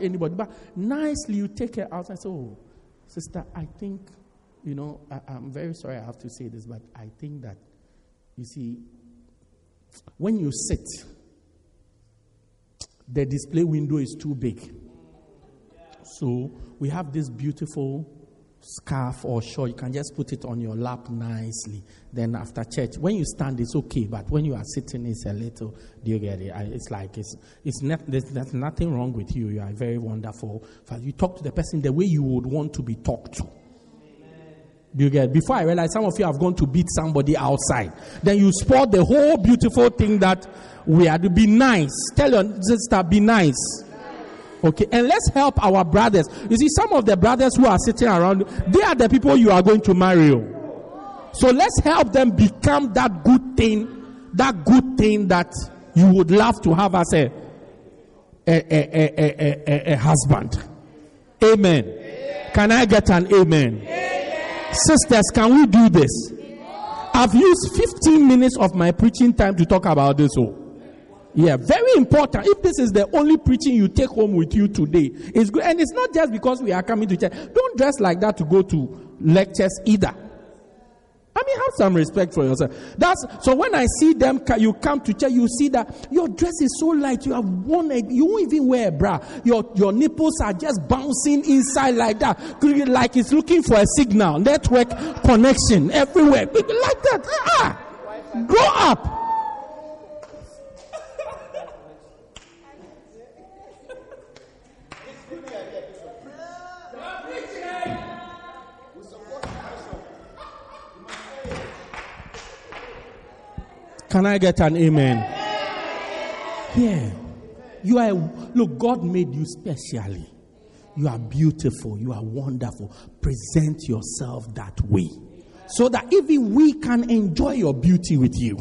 Anybody, but nicely you take her out and say, Oh, sister, I think, you know, I, I'm very sorry I have to say this, but I think that, you see, when you sit, the display window is too big. So we have this beautiful scarf or shawl. You can just put it on your lap nicely. Then after church, when you stand, it's okay. But when you are sitting, it's a little. Do you get it? It's like it's it's not. There's, there's nothing wrong with you. You are very wonderful. You talk to the person the way you would want to be talked to. Do you get? Before I realize some of you have gone to beat somebody outside. Then you spot the whole beautiful thing that we are to be nice. Tell your sister, be nice. Okay, and let's help our brothers. You see, some of the brothers who are sitting around, they are the people you are going to marry. Oh. So let's help them become that good thing, that good thing that you would love to have as a, a, a, a, a, a husband. Amen. Can I get an amen? Sisters, can we do this? I've used 15 minutes of my preaching time to talk about this. Oh. Yeah, very important. If this is the only preaching you take home with you today, it's good. And it's not just because we are coming to church. Don't dress like that to go to lectures either. I mean, have some respect for yourself. That's so. When I see them, you come to church, you see that your dress is so light. You have worn a, you won't even wear a bra. Your your nipples are just bouncing inside like that, like it's looking for a signal, network connection everywhere, like that. Ah, grow up. Can I get an amen? Yeah. You are, look, God made you specially. You are beautiful. You are wonderful. Present yourself that way. So that even we can enjoy your beauty with you.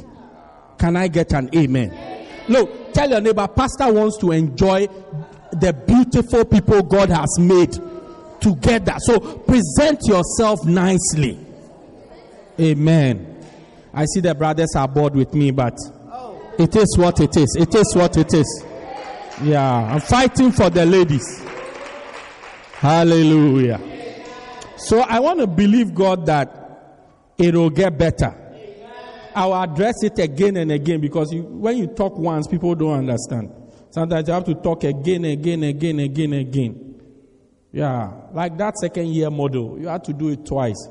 Can I get an amen? Look, tell your neighbor, Pastor wants to enjoy the beautiful people God has made together. So present yourself nicely. Amen. I see the brothers are bored with me, but it is what it is. It is what it is. Yeah, I'm fighting for the ladies. Hallelujah. So I want to believe God that it will get better. I'll address it again and again because you, when you talk once, people don't understand. Sometimes you have to talk again, again, again, again, again. Yeah, like that second year model, you have to do it twice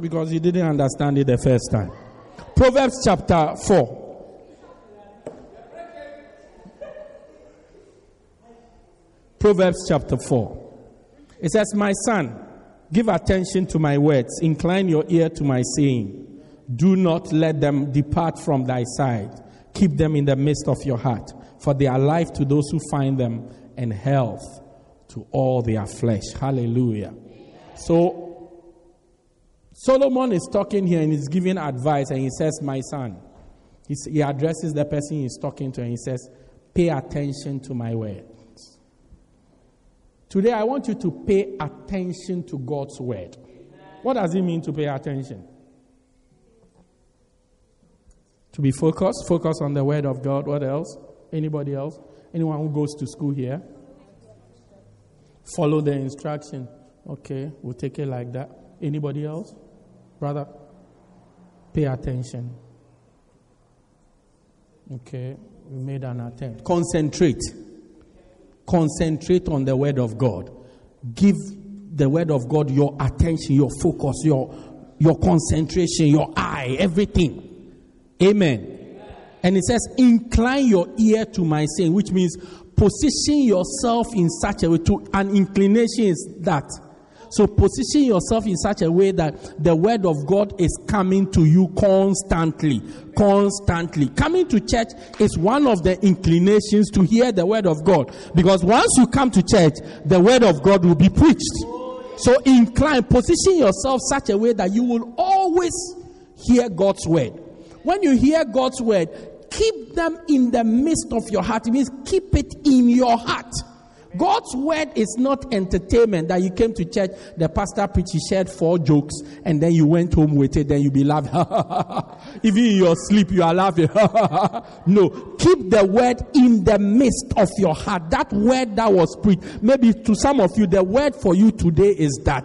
because you didn't understand it the first time. Proverbs chapter 4. Proverbs chapter 4. It says, My son, give attention to my words, incline your ear to my saying. Do not let them depart from thy side. Keep them in the midst of your heart, for they are life to those who find them and health to all their flesh. Hallelujah. So Solomon is talking here and he's giving advice, and he says, My son. he addresses the person he's talking to, and he says, Pay attention to my words. Today, I want you to pay attention to God's word. What does it mean to pay attention? To be focused, focus on the word of God. What else? Anybody else? Anyone who goes to school here? Follow the instruction. Okay, we'll take it like that. Anybody else? Brother, pay attention. Okay, we made an attempt. Concentrate. Concentrate on the Word of God. Give the Word of God your attention, your focus, your, your concentration, your eye, everything. Amen. And it says, incline your ear to my saying, which means position yourself in such a way to an inclination is that So position yourself in such a way that the word of God is coming to you constantly. Constantly. Coming to church is one of the inclinations to hear the word of God. Because once you come to church, the word of God will be preached. So incline, position yourself such a way that you will always hear God's word. When you hear God's word, keep them in the midst of your heart. It means keep it in your heart. God's word is not entertainment that you came to church, the pastor preached, he shared four jokes, and then you went home with it, then you be laughing. Even in your sleep, you are laughing. no, keep the word in the midst of your heart. That word that was preached. Maybe to some of you, the word for you today is that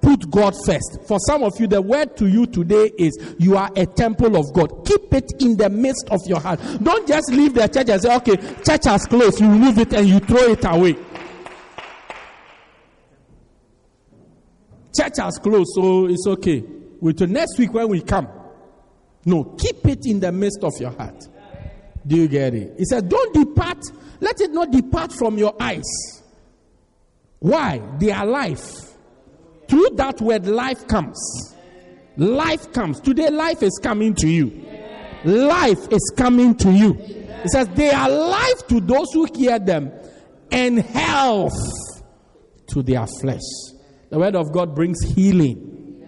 put God first. For some of you, the word to you today is you are a temple of God. Keep it in the midst of your heart. Don't just leave the church and say, okay, church has closed. You remove it and you throw it away. Church has closed, so it's okay. Wait till next week when we come. No, keep it in the midst of your heart. Do you get it? He said, Don't depart, let it not depart from your eyes. Why? They are life through that word, life comes. Life comes. Today, life is coming to you. Life is coming to you. It says, they are life to those who hear them and health to their flesh. The word of God brings healing.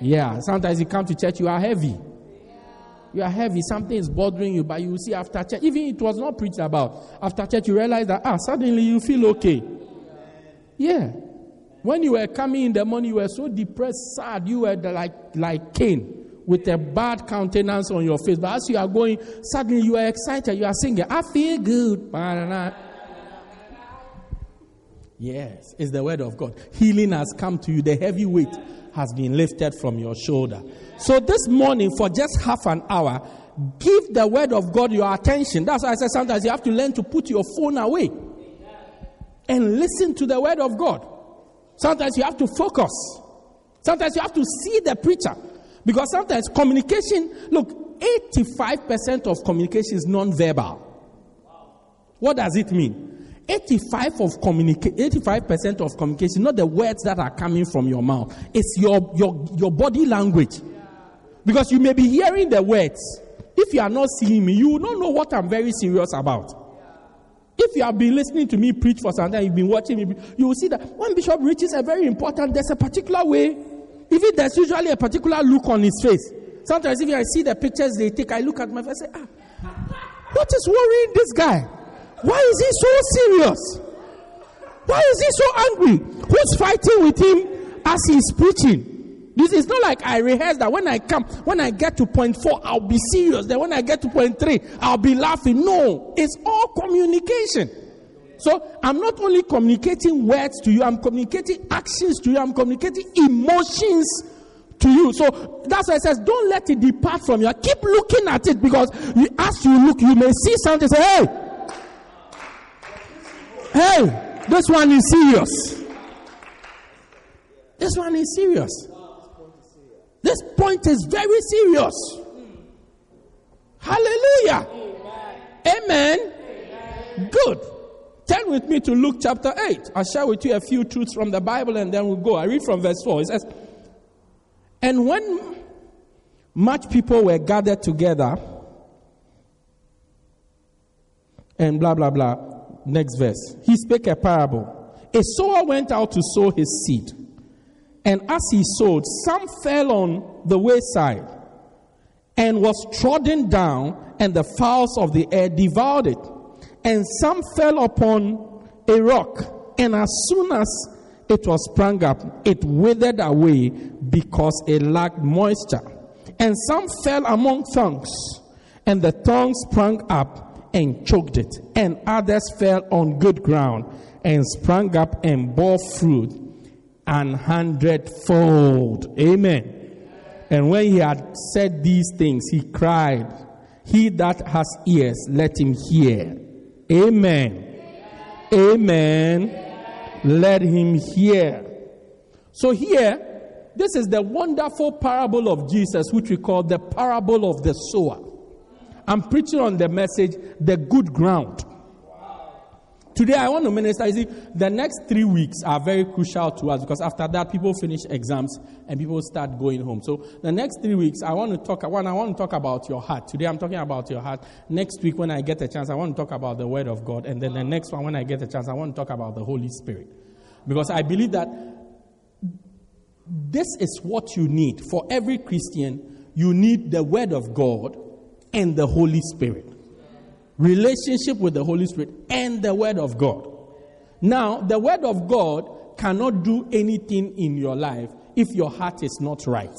Yeah. Sometimes you come to church, you are heavy. You are heavy. Something is bothering you, but you see after church, even it was not preached about. After church, you realize that, ah, suddenly you feel okay. Yeah. When you were coming in the morning, you were so depressed, sad. You were like, like Cain with a bad countenance on your face. But as you are going, suddenly you are excited. You are singing, I feel good. Yes, it's the word of God. Healing has come to you. The heavy weight has been lifted from your shoulder. So this morning, for just half an hour, give the word of God your attention. That's why I said sometimes you have to learn to put your phone away and listen to the word of God. Sometimes you have to focus. Sometimes you have to see the preacher. Because sometimes communication, look, 85% of communication is non-verbal. What does it mean? 85 of communica- 85% of communication, not the words that are coming from your mouth. It's your, your, your body language. Because you may be hearing the words. If you are not seeing me, you will not know what I'm very serious about. If you have been listening to me preach for some time, you've been watching me, you will see that when Bishop reaches a very important, there's a particular way. Even there's usually a particular look on his face. Sometimes if I see the pictures they take, I look at my face and say, ah, what is worrying this guy? Why is he so serious? Why is he so angry? Who's fighting with him as he's preaching? This is not like I rehearse that when I come, when I get to point four, I'll be serious. Then when I get to point three, I'll be laughing. No, it's all communication. So I'm not only communicating words to you, I'm communicating actions to you, I'm communicating emotions to you. So that's why it says, don't let it depart from you. Keep looking at it because you, as you look, you may see something. Say, hey, hey, this one is serious. This one is serious. This point is very serious. Hallelujah. Amen. Amen. Good. Turn with me to Luke chapter 8. I'll share with you a few truths from the Bible and then we'll go. I read from verse 4. It says, And when much people were gathered together, and blah, blah, blah. Next verse. He spake a parable. A sower went out to sow his seed. And as he sowed, some fell on the wayside and was trodden down, and the fowls of the air devoured it. And some fell upon a rock, and as soon as it was sprung up, it withered away because it lacked moisture. And some fell among thorns, and the thorns sprung up and choked it. And others fell on good ground and sprung up and bore fruit an hundredfold. Amen. And when he had said these things, he cried, He that has ears, let him hear. Amen. Amen. Let him hear. So here, this is the wonderful parable of Jesus, which we call the parable of the sower. I'm preaching on the message, the good ground. Today, I want to minister. You see, the next three weeks are very crucial to us because after that, people finish exams and people start going home. So, the next three weeks, I want to talk. One, I want to talk about your heart. Today, I'm talking about your heart. Next week, when I get a chance, I want to talk about the Word of God. And then the next one, when I get a chance, I want to talk about the Holy Spirit. Because I believe that this is what you need for every Christian. You need the Word of God and the Holy Spirit relationship with the Holy Spirit and the Word of God. Now, the Word of God cannot do anything in your life if your heart is not right.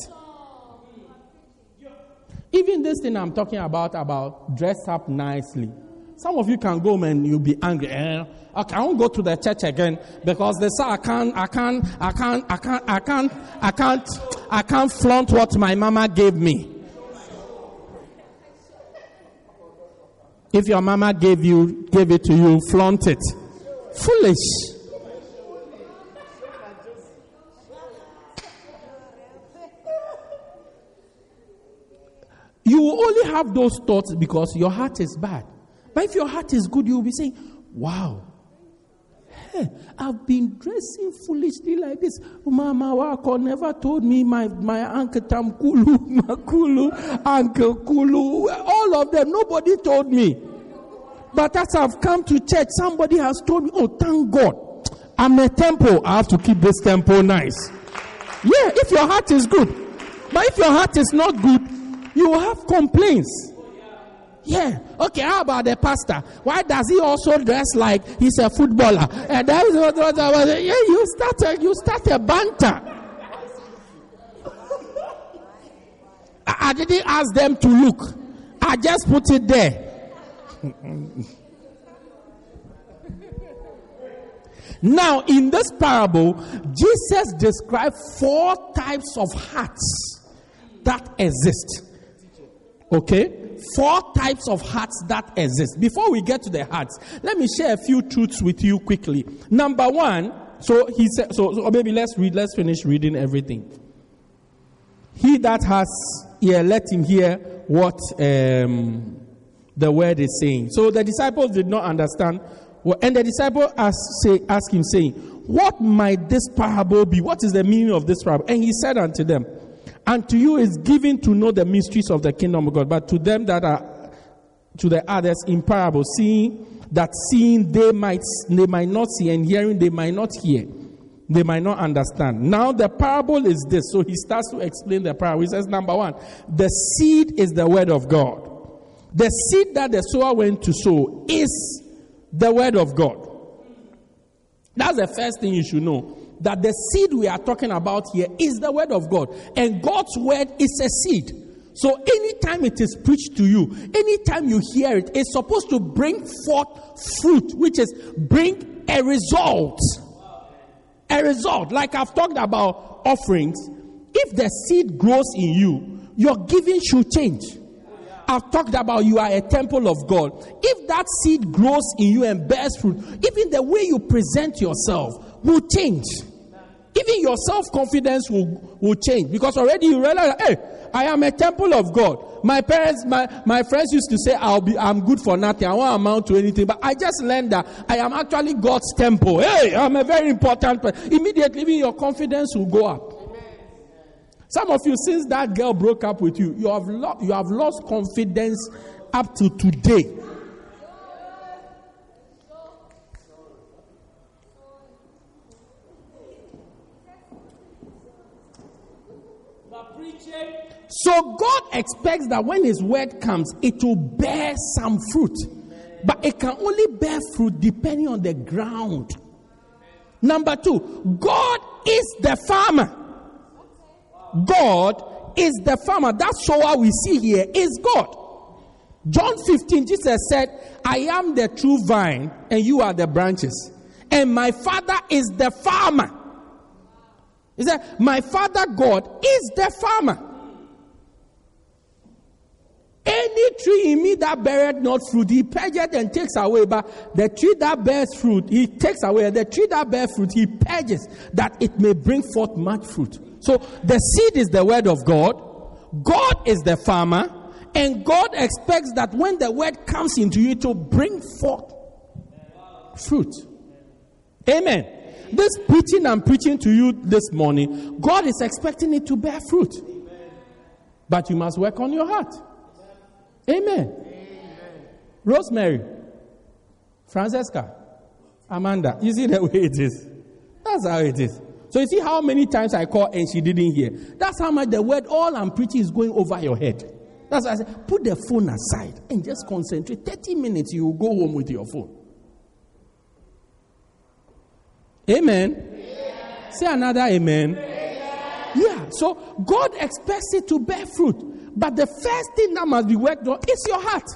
Even this thing I'm talking about, about dress up nicely. Some of you can go and you'll be angry. Eh, I won't go to the church again because they say I can't, I can't, I can't, I can't, I can't, I can't, I can't flaunt what my mama gave me. If your mama gave you gave it to you, flaunt it. Foolish. You will only have those thoughts because your heart is bad. But if your heart is good, you will be saying, Wow, hey, I've been dressing foolishly like this. Mama Wako never told me my, my uncle Tamkulu, Makulu, Uncle Kulu, all of them, nobody told me. But as I've come to church, somebody has told me, oh, thank God. I'm a temple. I have to keep this temple nice. Yeah, if your heart is good. But if your heart is not good, you will have complaints. Yeah. Okay, how about the pastor? Why does he also dress like he's a footballer? And that is what, what, what, yeah, you start a, you start a banter. I, I didn't ask them to look. I just put it there. now, in this parable, Jesus described four types of hearts that exist. Okay? Four types of hearts that exist. Before we get to the hearts, let me share a few truths with you quickly. Number one, so he said, so, so maybe let's read, let's finish reading everything. He that has ear, let him hear what um, the word is saying. So the disciples did not understand. And the disciple asked, say, asked him, saying, What might this parable be? What is the meaning of this parable? And he said unto them, And to you is given to know the mysteries of the kingdom of God, but to them that are to the others in parable, seeing that seeing they might they might not see, and hearing they might not hear, they might not understand. Now the parable is this. So he starts to explain the parable. He says, number one, the seed is the word of God. The seed that the sower went to sow is the word of God. That's the first thing you should know. That the seed we are talking about here is the word of God. And God's word is a seed. So anytime it is preached to you, anytime you hear it, it's supposed to bring forth fruit, which is bring a result. A result. Like I've talked about offerings. If the seed grows in you, your giving should change. I've talked about you are a temple of God. If that seed grows in you and bears fruit, even the way you present yourself will change. Even your self confidence will, will change because already you realize, hey, I am a temple of God. My parents, my, my friends used to say, I'll be, I'm good for nothing. I won't amount to anything. But I just learned that I am actually God's temple. Hey, I'm a very important person. Immediately, even your confidence will go up. Some of you, since that girl broke up with you, you have, lo- you have lost confidence up to today. So God expects that when His word comes, it will bear some fruit. But it can only bear fruit depending on the ground. Number two, God is the farmer. God is the farmer. That sower we see here is God. John 15, Jesus said, I am the true vine, and you are the branches. And my father is the farmer. He said, My father God is the farmer. Any tree in me that beareth not fruit, he purgeth and takes away. But the tree that bears fruit, he takes away. The tree that bears fruit, he purges, that it may bring forth much fruit. So the seed is the word of God. God is the farmer. And God expects that when the word comes into you to bring forth fruit. Amen. This preaching I'm preaching to you this morning, God is expecting it to bear fruit. But you must work on your heart. Amen. Rosemary, Francesca, Amanda, you see the way it is. That's how it is. So you see how many times I call and she didn't hear. That's how much the word all I'm preaching is going over your head. That's why I said, put the phone aside and just concentrate. 30 minutes, you will go home with your phone. Amen. Yeah. Say another amen. Yeah. yeah. So God expects it to bear fruit. But the first thing that must be worked on is your heart.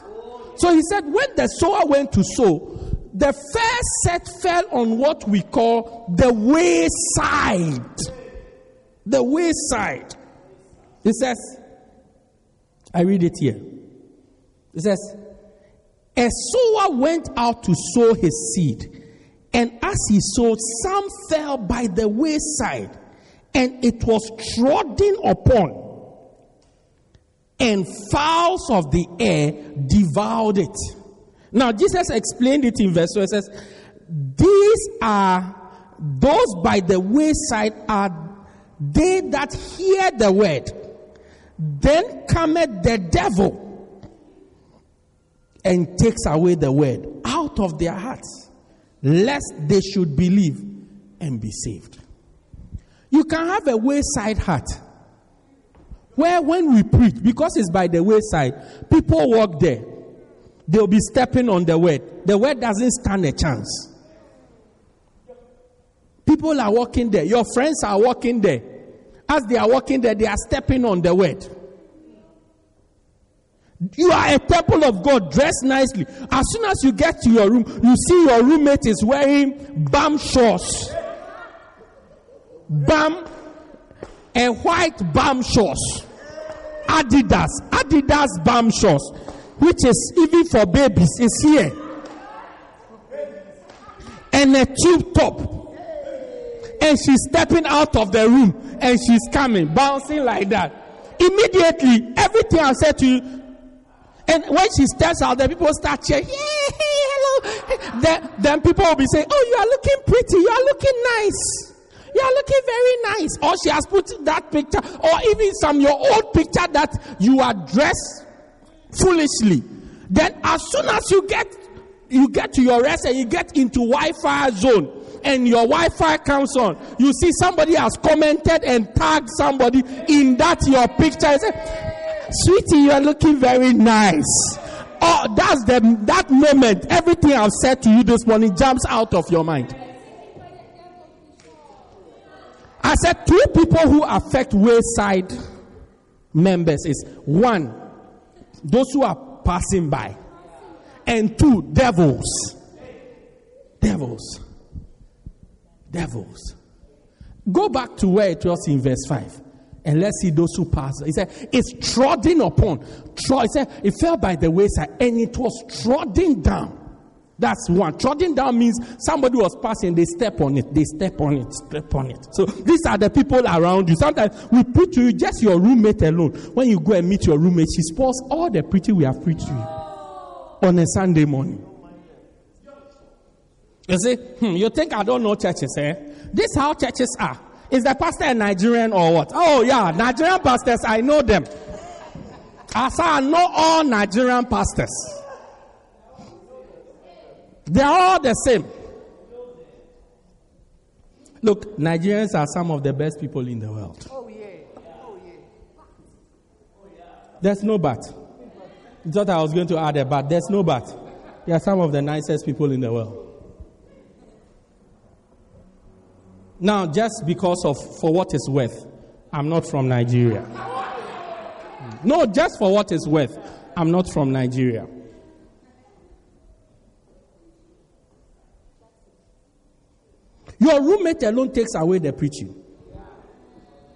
So he said, when the sower went to sow, the first set fell on what we call the wayside. The wayside. It says, I read it here. It says, A sower went out to sow his seed, and as he sowed, some fell by the wayside, and it was trodden upon, and fowls of the air devoured it. Now, Jesus explained it in verse 2. It says, These are those by the wayside are they that hear the word. Then cometh the devil and takes away the word out of their hearts, lest they should believe and be saved. You can have a wayside heart where when we preach, because it's by the wayside, people walk there they'll be stepping on the word. The word doesn't stand a chance. People are walking there. Your friends are walking there. As they are walking there, they are stepping on the word. You are a temple of God, dressed nicely. As soon as you get to your room, you see your roommate is wearing bam shorts. Bam, a white bam shorts. Adidas, Adidas bam shorts which is even for babies, is here. And a tube top. And she's stepping out of the room and she's coming, bouncing like that. Immediately, everything I said to you, and when she steps out, the people start cheering. Yeah, hello. Then, then people will be saying, Oh, you are looking pretty. You are looking nice. You are looking very nice. Or she has put that picture, or even some your old picture that you are dressed foolishly. Then as soon as you get you get to your rest and you get into Wi-Fi zone and your Wi-Fi comes on, you see somebody has commented and tagged somebody in that your picture. Say, Sweetie, you are looking very nice. Oh, that's the that moment. Everything I've said to you this morning jumps out of your mind. I said two people who affect wayside members is one those who are passing by. And two, devils. Devils. Devils. Go back to where it was in verse 5. And let's see those who pass. He said, It's trodden upon. Trod, he said, It fell by the wayside and it was trodden down. That's one. Trodden down means somebody was passing, they step on it, they step on it, step on it. So these are the people around you. Sometimes we preach to you, just your roommate alone. When you go and meet your roommate, she spoils all the preaching we have preached to you on a Sunday morning. You see, hmm, you think I don't know churches, eh? This how churches are. Is the pastor a Nigerian or what? Oh yeah, Nigerian pastors, I know them. As I know all Nigerian pastors. They are all the same. Look, Nigerians are some of the best people in the world. Oh, yeah. Oh, yeah. There's no but. I thought I was going to add a but. There's no but. They are some of the nicest people in the world. Now, just because of for what it's worth, I'm not from Nigeria. No, just for what it's worth, I'm not from Nigeria. Your roommate alone takes away the preaching.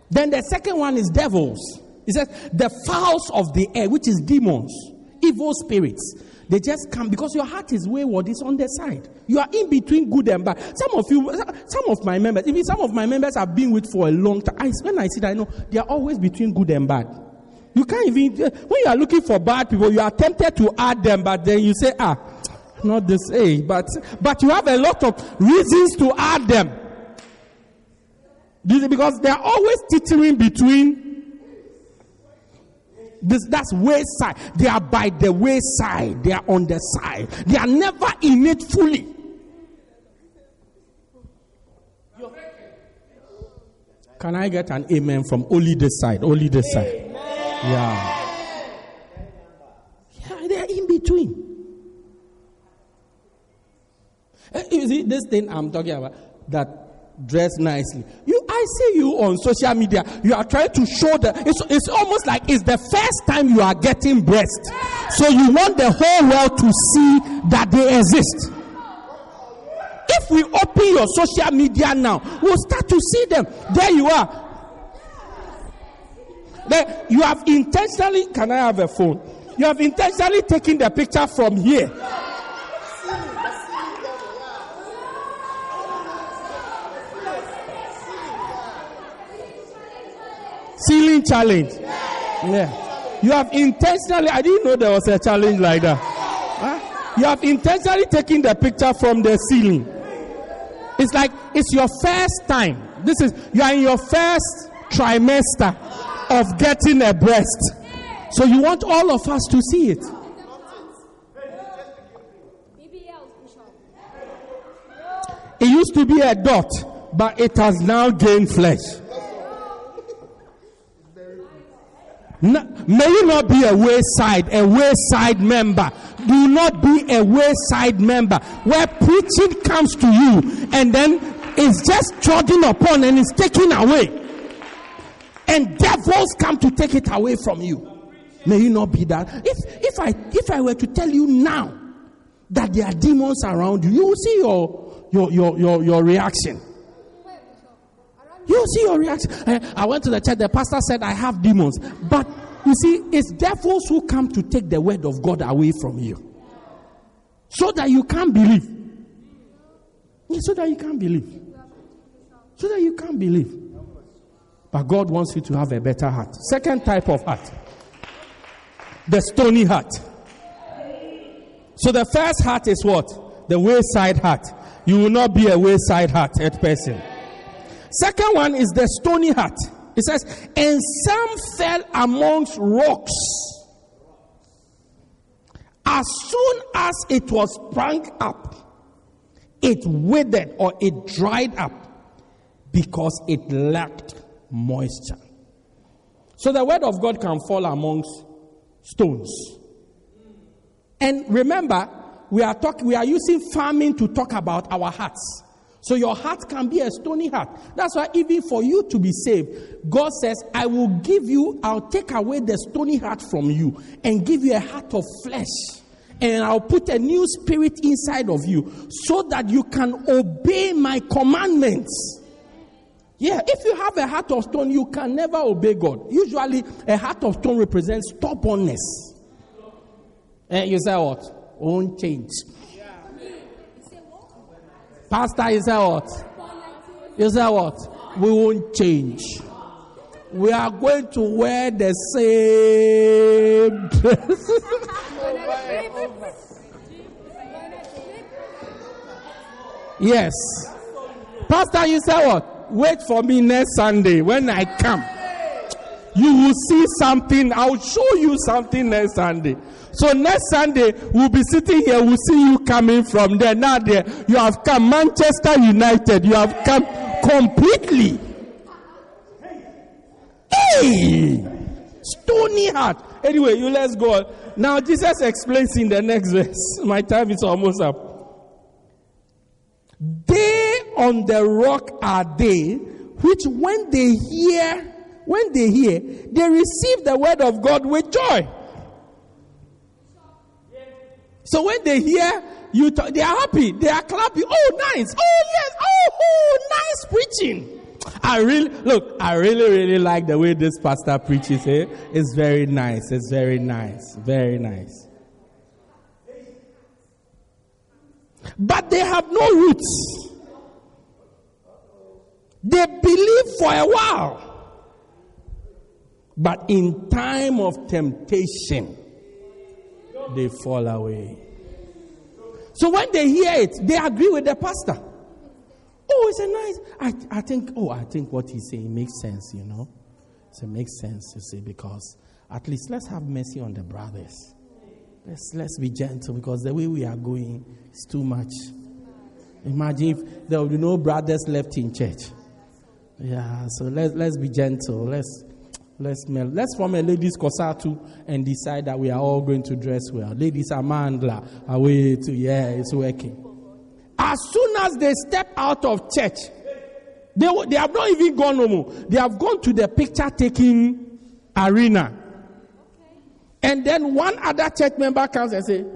Then the second one is devils. He says, the fowls of the air, which is demons, evil spirits. They just come because your heart is wayward, it's on the side. You are in between good and bad. Some of you, some of my members, even some of my members have been with for a long time. I, when I see that, I know they are always between good and bad. You can't even, when you are looking for bad people, you are tempted to add them, but then you say, ah, not this age, but, but you have a lot of reasons to add them. Because they are always teetering between this, that's wayside. They are by the wayside. They are on the side. They are never in it fully. Can I get an amen from only this side? Only this side. Yeah. Yeah, they are in between. Eh, you see, this thing I'm talking about, that dress nicely. You, I see you on social media. You are trying to show that it's, it's almost like it's the first time you are getting breast. So you want the whole world to see that they exist. If we open your social media now, we'll start to see them. There you are. There, you have intentionally, can I have a phone? You have intentionally taken the picture from here. Ceiling challenge. Yeah. You have intentionally, I didn't know there was a challenge like that. Huh? You have intentionally taken the picture from the ceiling. It's like it's your first time. This is, you are in your first trimester of getting a breast. So you want all of us to see it. It used to be a dot, but it has now gained flesh. May you not be a wayside, a wayside member. Do not be a wayside member where preaching comes to you and then it's just trodden upon and it's taken away. And devils come to take it away from you. May you not be that. If if I if I were to tell you now that there are demons around you, you will see your your your your, your reaction. You see your reaction. Eh, I went to the church, the pastor said, I have demons. But you see, it's devils who come to take the word of God away from you. So that you can't believe. So that you can't believe. So that you can't believe. But God wants you to have a better heart. Second type of heart the stony heart. So the first heart is what? The wayside heart. You will not be a wayside hearted person. Second one is the stony heart. It says, and some fell amongst rocks. As soon as it was sprung up, it withered or it dried up because it lacked moisture. So the word of God can fall amongst stones. And remember, we are talking we are using farming to talk about our hearts. So your heart can be a stony heart. That's why even for you to be saved, God says, I will give you, I'll take away the stony heart from you and give you a heart of flesh. And I'll put a new spirit inside of you so that you can obey my commandments. Yeah, if you have a heart of stone, you can never obey God. Usually, a heart of stone represents stubbornness. And you say what? Won't change. Pastor, you say what? You say what? We won't change. We are going to wear the same dress. yes. Pastor, you say what? Wait for me next Sunday when I come. You will see something. I'll show you something next Sunday. So next Sunday, we'll be sitting here, we'll see you coming from there. Now there, you have come Manchester United. You have come completely. Hey! Stony heart. Anyway, you let's go. Now Jesus explains in the next verse. My time is almost up. They on the rock are they, which when they hear, when they hear, they receive the word of God with joy. So when they hear you, talk, they are happy. They are clapping. Oh, nice. Oh, yes. Oh, oh, nice preaching. I really look. I really, really like the way this pastor preaches. Eh? It's very nice. It's very nice. Very nice. But they have no roots. They believe for a while, but in time of temptation, they fall away. So when they hear it, they agree with the pastor. Oh, it's a nice. I, I think. Oh, I think what he's saying makes sense. You know, so it makes sense. You see, because at least let's have mercy on the brothers. Let's let's be gentle because the way we are going is too much. Imagine if there will be no brothers left in church. Yeah, so let's let's be gentle. Let's let's let's form a ladies' COSATU and decide that we are all going to dress well. Ladies are mandla awethu yeah, it's working. As soon as they step out of church, they, they have not even gone home. They have gone to the picture taking arena. And then one other church member comes and says, "Me,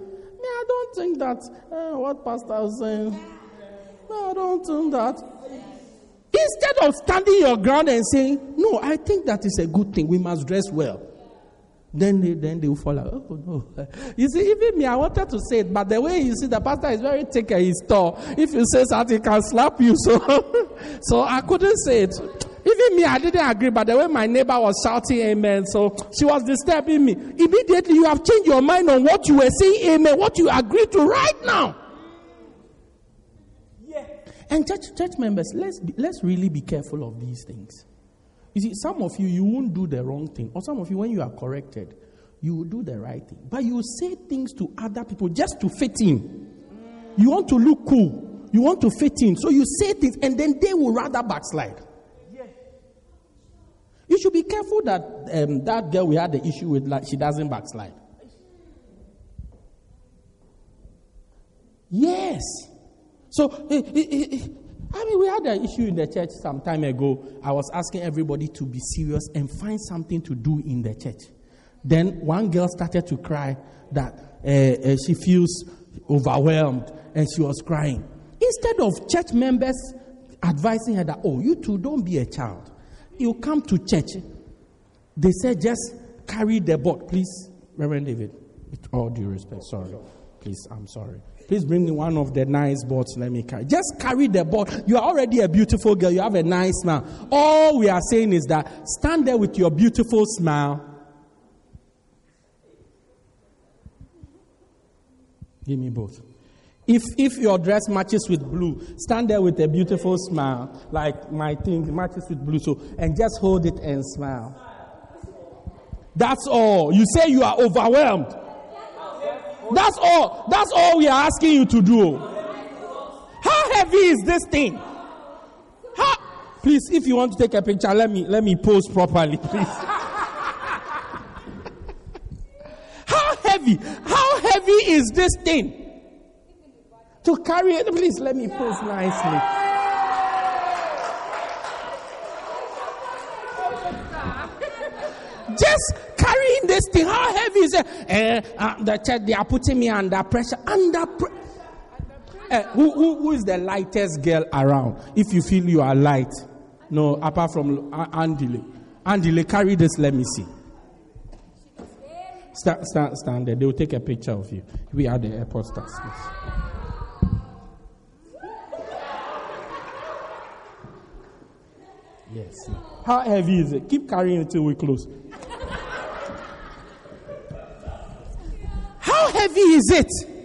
I don't think that uh, what pastor is saying. No, I don't think that." Instead of standing your ground and saying, "No, I think that is a good thing. We must dress well." Then they, then they will fall out. Oh no! You see, even me, I wanted to say it, but the way you see, the pastor is very thick at his store. If you say something, he can slap you. So, so I couldn't say it. Even me, I didn't agree, but the way my neighbor was shouting amen, so she was disturbing me. Immediately, you have changed your mind on what you were saying amen, what you agreed to right now. And church, church members, let's, be, let's really be careful of these things. You see, some of you, you won't do the wrong thing. Or some of you, when you are corrected, you will do the right thing. But you say things to other people just to fit in. You want to look cool. You want to fit in. So you say things and then they will rather backslide. You should be careful that um, that girl we had the issue with, like, she doesn't backslide. Yes. So, I mean, we had an issue in the church some time ago. I was asking everybody to be serious and find something to do in the church. Then one girl started to cry that uh, uh, she feels overwhelmed and she was crying. Instead of church members advising her that, oh, you too, don't be a child you come to church, they said, just carry the board. Please, Reverend David, with all due respect, sorry. Please, I'm sorry. Please bring me one of the nice boards. Let me carry. Just carry the board. You are already a beautiful girl. You have a nice smile. All we are saying is that stand there with your beautiful smile. Give me both. If, if your dress matches with blue, stand there with a beautiful smile, like my thing matches with blue, so, and just hold it and smile. That's all. You say you are overwhelmed. That's all. That's all we are asking you to do. How heavy is this thing? How? Please, if you want to take a picture, let me let me pose properly, please. How heavy? How heavy is this thing? to carry it. Please let me pose nicely. Just this thing. How heavy is it? Uh, uh, the church, they are putting me under pressure. Under pressure. Uh, who, who, who is the lightest girl around? If you feel you are light, no, apart from uh, Andile. Andile, carry this. Let me see. Stand, stand, stand there. They will take a picture of you. We are the airport stars. Yes. How heavy is it? Keep carrying it till we close. Heavy is it?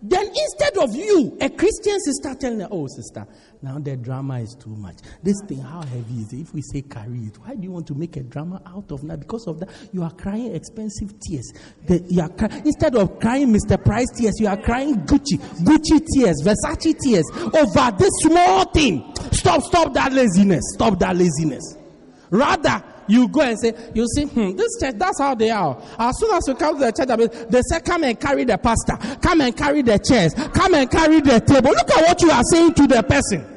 Then instead of you, a Christian sister telling her, oh, sister, now the drama is too much. This thing, how heavy is it? If we say carry it, why do you want to make a drama out of that? Because of that, you are crying expensive tears. The, you are cry- instead of crying Mr. Price tears, you are crying Gucci, Gucci tears, Versace tears over this small thing. Stop, stop that laziness. Stop that laziness. Rather, you go and say, you see, hmm, this church, that's how they are. As soon as you come to the church, they say, come and carry the pastor, come and carry the chairs, come and carry the table. Look at what you are saying to the person.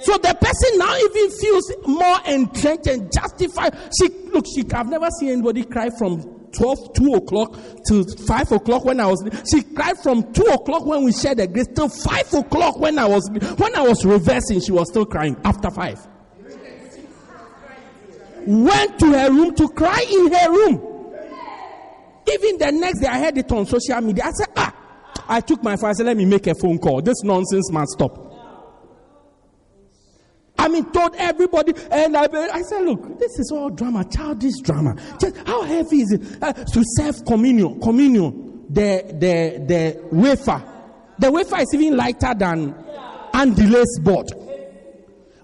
So the person now even feels more entrenched and justified. She look, she I've never seen anybody cry from 12, 2 o'clock to 5 o'clock when I was she cried from 2 o'clock when we shared the grace till 5 o'clock when I was when I was reversing, she was still crying after 5 went to her room to cry in her room. Even the next day, I heard it on social media. I said, ah, I took my phone. I said, let me make a phone call. This nonsense must stop. I mean, told everybody, and I, I said, look, this is all drama, childish drama. Just how heavy is it uh, to serve communion? Communion. the, the, the wafer. The wafer is even lighter than Andile's board.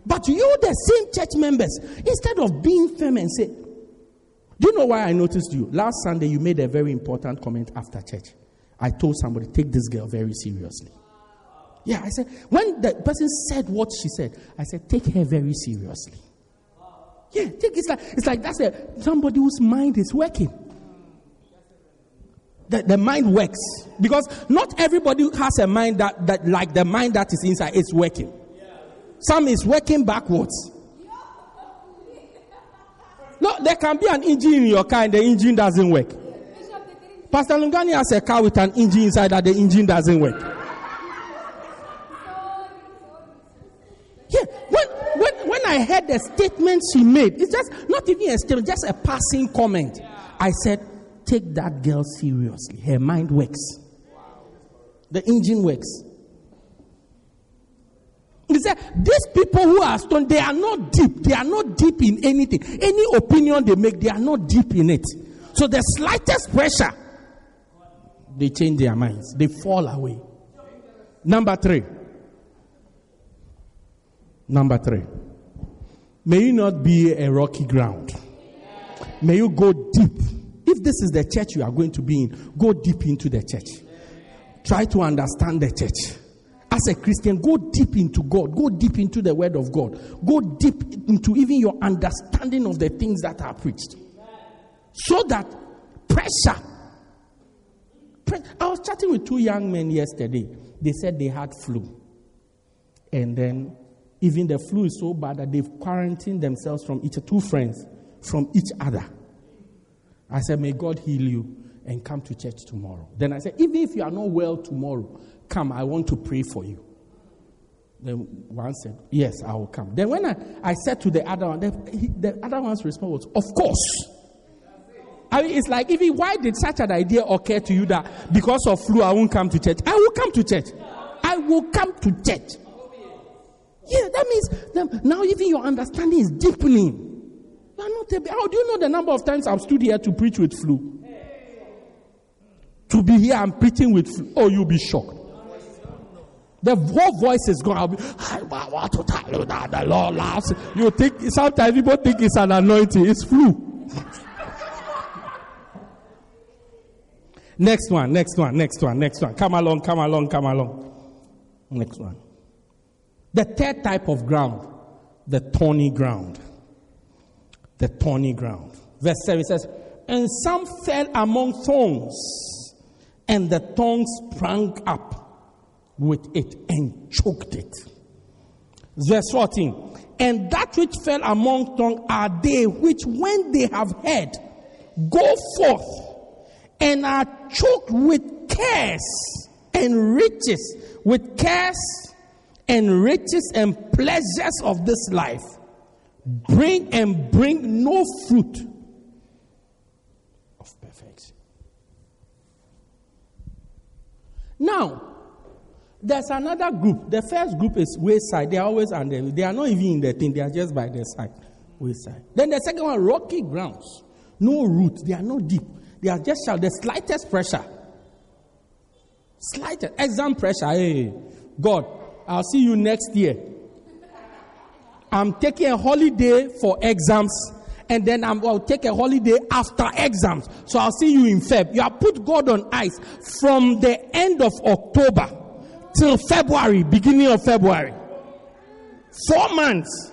But you, the same church members, instead of being firm and say, Do you know why I noticed you? Last Sunday, you made a very important comment after church. I told somebody, Take this girl very seriously. Yeah, I said, when the person said what she said, I said, Take her very seriously. Yeah, take it's like it's like that's a, somebody whose mind is working. The, the mind works because not everybody has a mind that, that like the mind that is inside is working. Some is working backwards. No, there can be an engine in your car and the engine doesn't work. Pastor Lungani has a car with an engine inside that the engine doesn't work. Yeah, when, when, when I heard the statement she made, it's just not even a statement, just a passing comment. I said, take that girl seriously. Her mind works. The engine works. He said, These people who are stoned, they are not deep. They are not deep in anything. Any opinion they make, they are not deep in it. So the slightest pressure, they change their minds. They fall away. Number three. Number three. May you not be a rocky ground. May you go deep. If this is the church you are going to be in, go deep into the church. Try to understand the church as a Christian, go deep into God, go deep into the Word of God, go deep into even your understanding of the things that are preached. So that pressure. I was chatting with two young men yesterday. They said they had flu. And then, even the flu is so bad that they've quarantined themselves from each two friends from each other. I said, May God heal you and come to church tomorrow. Then I said, Even if you are not well tomorrow, Come, I want to pray for you. Then one said, Yes, I will come. Then when I, I said to the other one, the, the other one's response was, Of course. I mean, it's like, even why did such an idea occur to you that because of flu I won't come to church? I will come to church. I will come to church. Yeah, that means now even your understanding is deepening. You are not a, how do you know the number of times I've stood here to preach with flu? To be here, I'm preaching with flu. Oh, you'll be shocked. The whole voice is gone. Be, I want to tell you that the Lord laughs. You think, sometimes people think it's an anointing. It's flu. next one, next one, next one, next one. Come along, come along, come along. Next one. The third type of ground, the thorny ground. The thorny ground. Verse 7 says, And some fell among thorns, and the thorns sprang up with it and choked it. Verse 14. And that which fell among tongues are they which, when they have heard, go forth and are choked with cares and riches, with cares and riches and pleasures of this life. Bring and bring no fruit of perfection. Now, there's another group. The first group is wayside. They're always under. They are not even in the thing. They are just by their side. Wayside. Then the second one, rocky grounds. No root. They are not deep. They are just shallow. The slightest pressure. Slightest. Exam pressure. Hey, God, I'll see you next year. I'm taking a holiday for exams and then i will take a holiday after exams. So I'll see you in Feb. You have put God on ice from the end of October till February, beginning of February. Four months.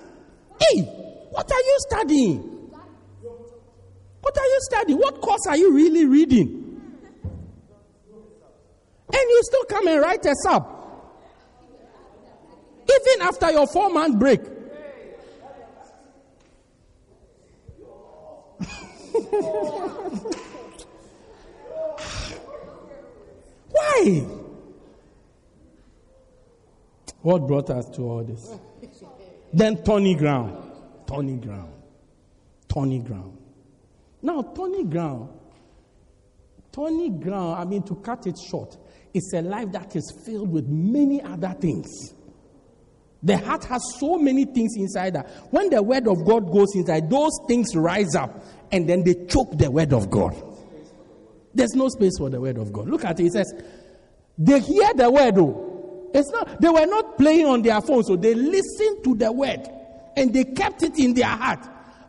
Hey, what are you studying? What are you studying? What course are you really reading? And you still come and write us up. Even after your four month break. Why? What brought us to all this? then thorny ground. Thorny ground. Thorny ground. Now, thorny ground. Thorny ground, I mean, to cut it short, it's a life that is filled with many other things. The heart has so many things inside that when the word of God goes inside, those things rise up and then they choke the word of God. There's no space for the word of God. Look at it. It says, they hear the word, though. It's not, they were not playing on their phone, so they listened to the word and they kept it in their heart.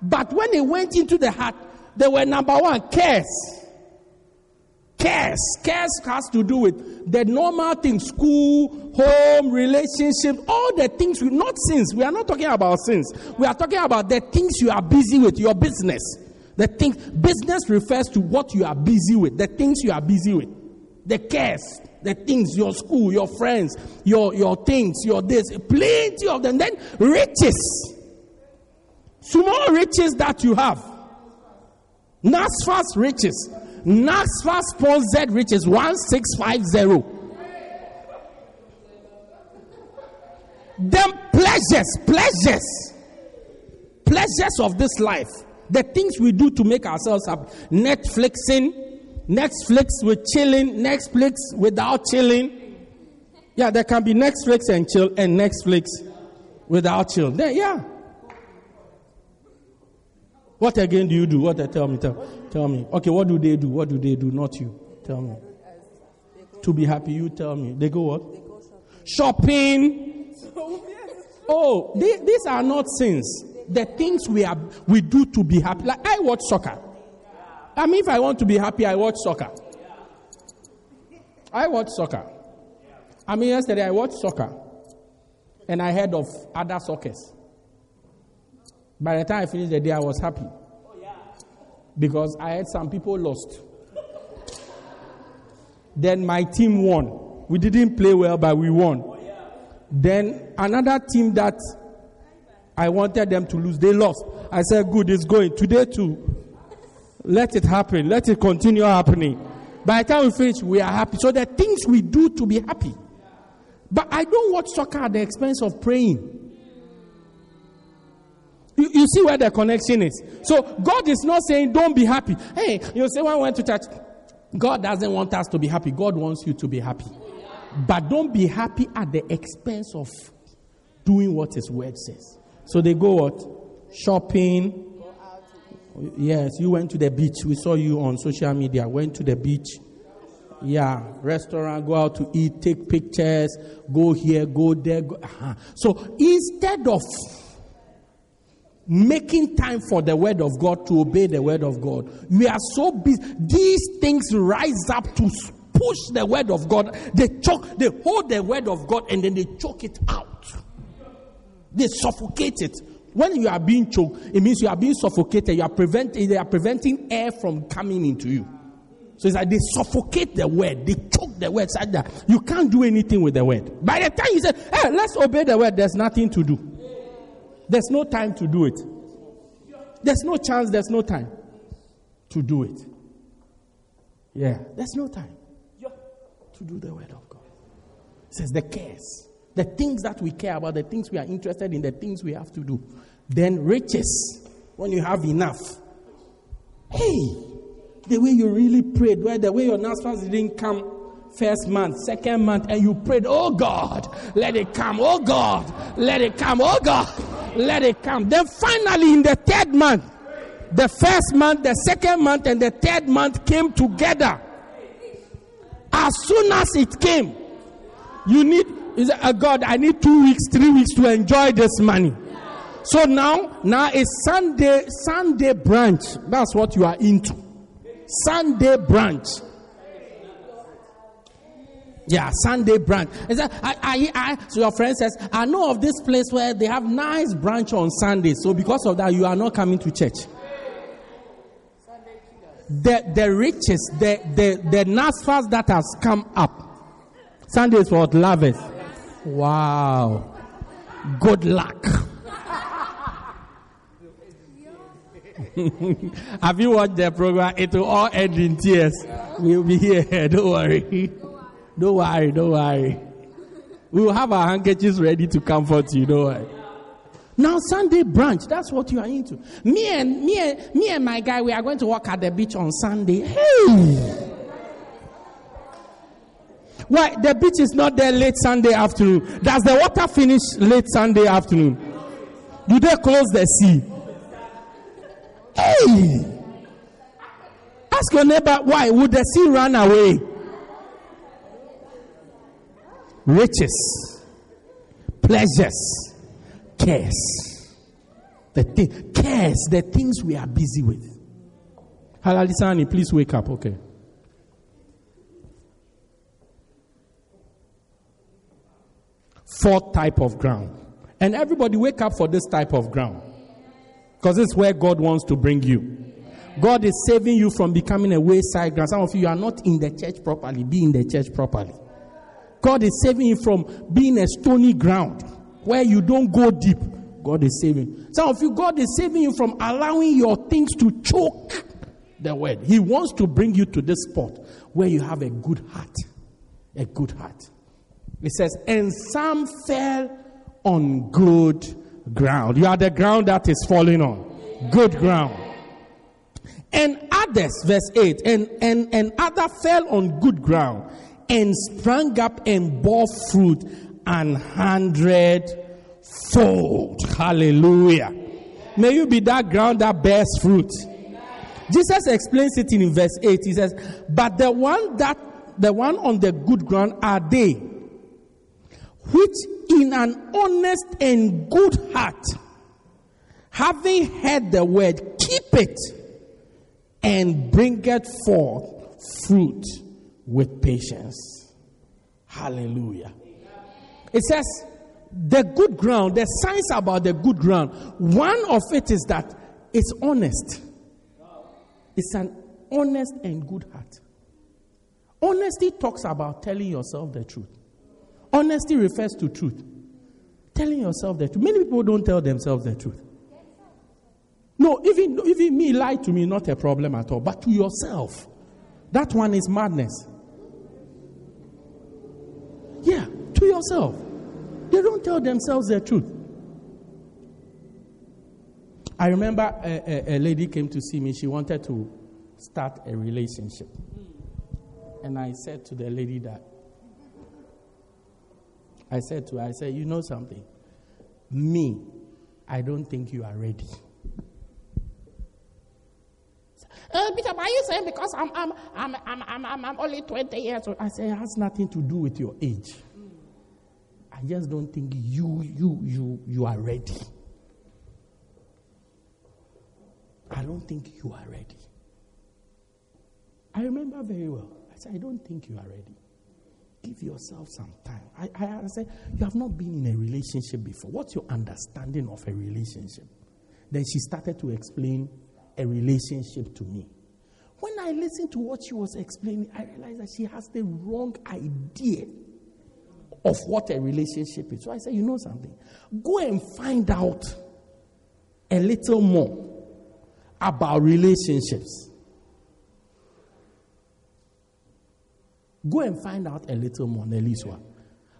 But when it went into the heart, they were number one, cares. Cares. Cares has to do with the normal things school, home, relationships, all the things, we, not sins. We are not talking about sins. We are talking about the things you are busy with, your business. The things, business refers to what you are busy with, the things you are busy with, the cares, the things, your school, your friends, your, your things, your this, plenty of them. Then riches. Small riches that you have. NSFAS riches. NSFAS sponsored riches 1650. Then pleasures, pleasures, pleasures of this life. The things we do to make ourselves happy. Netflixing, Netflix with chilling, Netflix without chilling. Yeah, there can be Netflix and chill and Netflix without chill. Then, yeah. What again do you do? What? Tell me, tell, tell me. Okay, what do they do? What do they do? Not you. Tell me. To be happy, you tell me. They go what? Shopping. Oh, they, these are not sins. The things we are we do to be happy. Like I watch soccer. I mean, if I want to be happy, I watch soccer. I watch soccer. I mean, yesterday I watched soccer, and I heard of other soccers. By the time I finished the day, I was happy. Because I had some people lost. then my team won. We didn't play well, but we won. Then another team that I wanted them to lose, they lost. I said, Good, it's going. Today, too. Let it happen. Let it continue happening. By the time we finish, we are happy. So the things we do to be happy. But I don't watch soccer at the expense of praying. You, you see where the connection is. So God is not saying don't be happy. Hey, you say when went to church, God doesn't want us to be happy. God wants you to be happy. But don't be happy at the expense of doing what His word says. So they go what? Shopping. Yes, you went to the beach. We saw you on social media. Went to the beach. Yeah, restaurant, go out to eat, take pictures, go here, go there. Go, uh-huh. So instead of making time for the word of God to obey the word of God. We are so busy. These things rise up to push the word of God. They choke, they hold the word of God and then they choke it out. They suffocate it. When you are being choked, it means you are being suffocated. You are preventing, they are preventing air from coming into you. So it's like they suffocate the word, they choke the word such that you can't do anything with the word. By the time you say, hey, let's obey the word, there's nothing to do. There's no time to do it. There's no chance, there's no time to do it. Yeah, there's no time to do the word of God. It says the cares, the things that we care about, the things we are interested in, the things we have to do. Then riches, when you have enough. Hey, the way you really prayed, where the way your NSFAS didn't come first month, second month, and you prayed, Oh God, let it come, oh God, let it come, oh God, let it come. Then finally, in the third month, the first month, the second month, and the third month came together. As soon as it came, you need, is uh, God, I need two weeks, three weeks to enjoy this money. So now, now it's Sunday, Sunday branch. That's what you are into. Sunday branch. Yeah, Sunday branch. Is that, I, I, I, so your friend says, I know of this place where they have nice branch on Sunday. So because of that, you are not coming to church. The, the riches, the, the, the NSFAS that has come up. Sunday is what? Lovers. Wow. Good luck. Have you watched the program? It will all end in tears. We'll be here. Don't worry. Don't worry, don't worry. We will have our handkerchiefs ready to comfort you, don't worry. Now Sunday brunch. that's what you are into. Me and me and me and my guy, we are going to walk at the beach on Sunday. Hey! Why the beach is not there late Sunday afternoon? Does the water finish late Sunday afternoon? Do they close the sea? Hey! Ask your neighbor why would the sea run away? Riches, pleasures, cares. The thing, cares, the things we are busy with. Halalisani, please wake up, okay? Fourth type of ground. And everybody wake up for this type of ground. Because this is where God wants to bring you. God is saving you from becoming a wayside ground. Some of you are not in the church properly. Be in the church properly. God is saving you from being a stony ground where you don't go deep. God is saving. Some of you, God is saving you from allowing your things to choke the word. He wants to bring you to this spot where you have a good heart. A good heart. It says, and some fell on good ground. You are the ground that is falling on. Good ground. And others, verse 8, and, and, and other fell on good ground and sprang up and bore fruit an hundred fold. Hallelujah. May you be that ground that bears fruit. Jesus explains it in verse 8. He says, But the one that the one on the good ground are they which in an honest and good heart, having heard the word, keep it and bring it forth fruit with patience. Hallelujah. It says, the good ground, the signs about the good ground, one of it is that it's honest. It's an honest and good heart. Honesty talks about telling yourself the truth. Honesty refers to truth. Telling yourself the truth. Many people don't tell themselves the truth. No, even, even me lie to me, not a problem at all. But to yourself, that one is madness. Yeah, to yourself. They don't tell themselves the truth. I remember a, a, a, lady came to see me. She wanted to start a relationship. And I said to the lady that, I said to her, I said, you know something? Me, I don't think you are ready. Uh, Bishop, are you saying because I'm, I'm, I'm, I'm, I'm, I'm, only 20 years old? I say it has nothing to do with your age. I just don't think you, you, you, you are ready. I don't think you are ready. I remember very well. I said, I don't think you are ready. Give yourself some time. I, I, said, You have not been in a relationship before. What's your understanding of a relationship? Then she started to explain a relationship to me. When I listened to what she was explaining, I realized that she has the wrong idea of what a relationship is. So I said, You know something? Go and find out a little more about relationships. Go and find out a little more, Neliswa.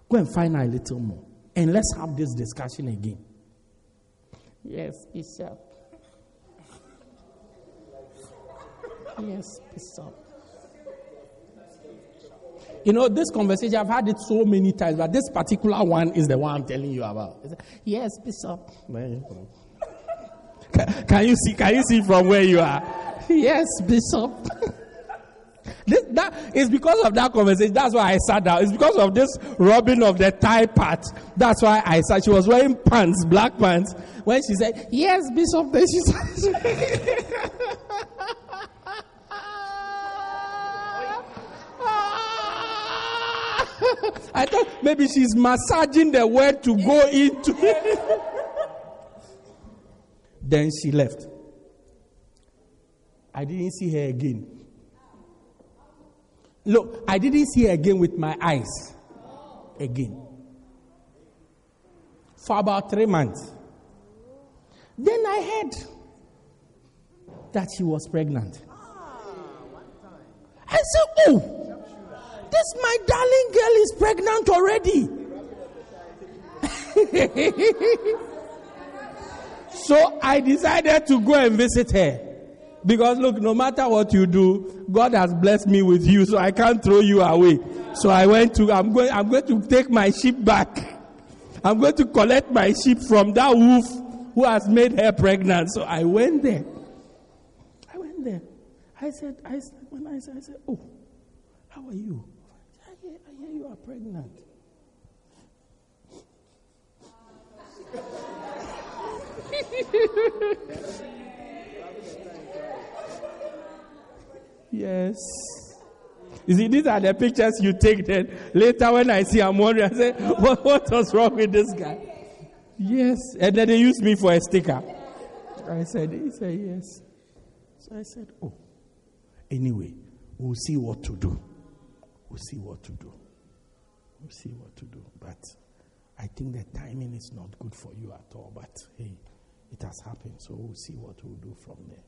Go and find out a little more. And let's have this discussion again. Yes, Bishop. Yes, Bishop. You know, this conversation, I've had it so many times, but this particular one is the one I'm telling you about. Yes, Bishop. Can, can you see? Can you see from where you are? Yes, Bishop. That is because of that conversation. That's why I sat down. It's because of this rubbing of the tie part. That's why I sat. She was wearing pants, black pants. When she said, Yes, Bishop, then she said, I thought maybe she's massaging the word to go into it. then she left. I didn't see her again. Look, I didn't see her again with my eyes. Again. For about three months. Then I heard that she was pregnant. I said, Oh, this my darling girl is pregnant already. so I decided to go and visit her. Because look, no matter what you do, God has blessed me with you, so I can't throw you away. So I went to, I'm going, I'm going to take my sheep back. I'm going to collect my sheep from that wolf who has made her pregnant. So I went there. I went there. I said, I said, when I said, I said, oh, how are you? I hear, I hear you are pregnant. yes. You see, these are the pictures you take then. Later, when I see I'm wondering, I say, what, what was wrong with this guy? Yes. And then they used me for a sticker. I said, he said, yes. So I said, oh. Anyway, we'll see what to do. We'll see what to do. We'll see what to do. But I think the timing is not good for you at all. But hey, it has happened. So we'll see what we'll do from there.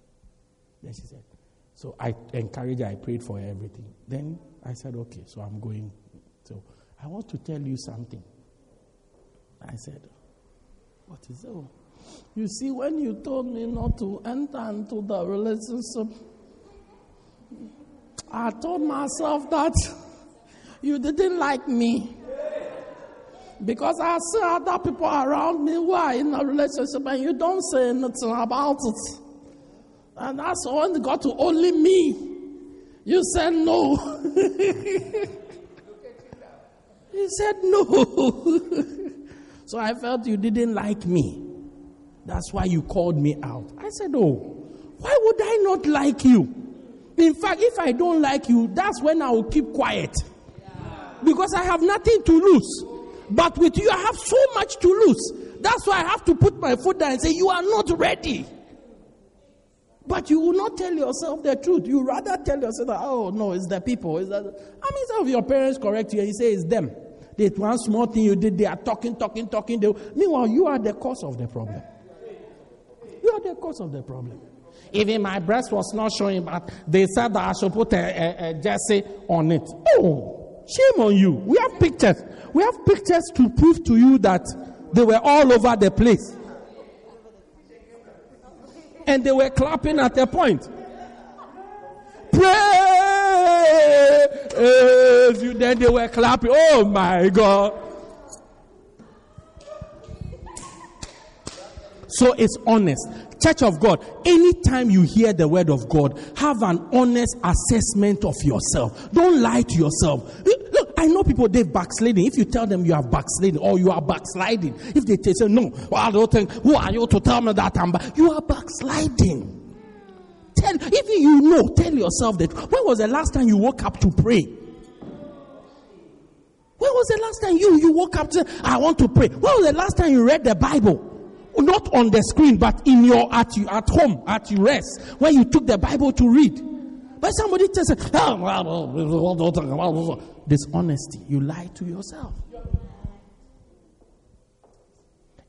Then she said, so I encouraged her, I prayed for everything. Then I said, okay, so I'm going. So I want to tell you something. I said, what is it? You see, when you told me not to enter into the relationship, I told myself that you didn't like me. Because I see other people around me who are in a relationship and you don't say anything about it. And that's it got to only me. You said no. he said no. so I felt you didn't like me. That's why you called me out. I said, Oh, why would I not like you? In fact, if I don't like you, that's when I will keep quiet. Because I have nothing to lose. But with you, I have so much to lose. That's why I have to put my foot down and say, You are not ready. But you will not tell yourself the truth. You rather tell yourself that, oh, no, it's the people. It's the, I mean, some of your parents correct you and you say it's them. That one small thing you did, they are talking, talking, talking. They, meanwhile, you are the cause of the problem. You are the cause of the problem. Even my breast was not showing, but they said that I should put a, a, a jersey on it. Oh, shame on you. We have pictures. We have pictures to prove to you that they were all over the place and they were clapping at a point. Praise you. Then they were clapping. Oh my God. So it's honest. Church of God, anytime you hear the word of God, have an honest assessment of yourself. Don't lie to yourself. I know people they've backsliding. If you tell them you are backsliding or you are backsliding, if they say no, well, don't think who are you to tell me that I'm back? You are backsliding. Tell if you know, tell yourself that when was the last time you woke up to pray? When was the last time you you woke up to say, I want to pray? When was the last time you read the Bible? not on the screen, but in your at you at home, at your rest, where you took the Bible to read. But somebody says, oh, dishonesty. You lie to yourself.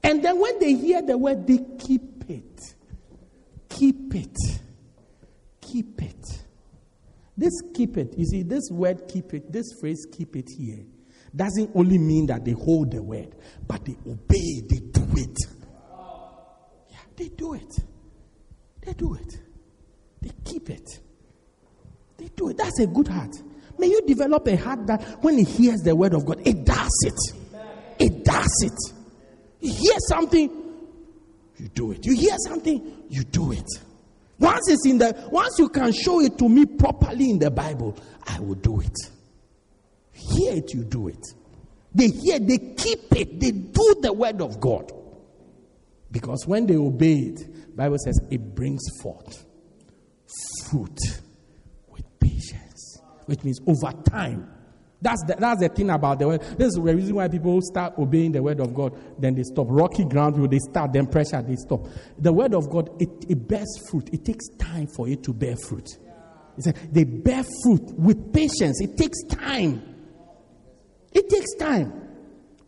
And then when they hear the word, they keep it. Keep it. Keep it. This keep it, you see, this word keep it, this phrase keep it here, doesn't only mean that they hold the word, but they obey, they do it. Yeah, They do it. They do it. They keep it. They do it. That's a good heart. May you develop a heart that when it hears the word of God, it does it. It does it. You hear something, you do it. You hear something, you do it. Once it's in the once you can show it to me properly in the Bible, I will do it. Hear it, you do it. They hear, they keep it, they do the word of God. Because when they obey it, Bible says it brings forth fruit which means over time. That's the, that's the thing about the word. This is the reason why people start obeying the word of God, then they stop. Rocky ground, they start, then pressure, they stop. The word of God, it, it bears fruit. It takes time for it to bear fruit. They bear fruit with patience. It takes time. It takes time.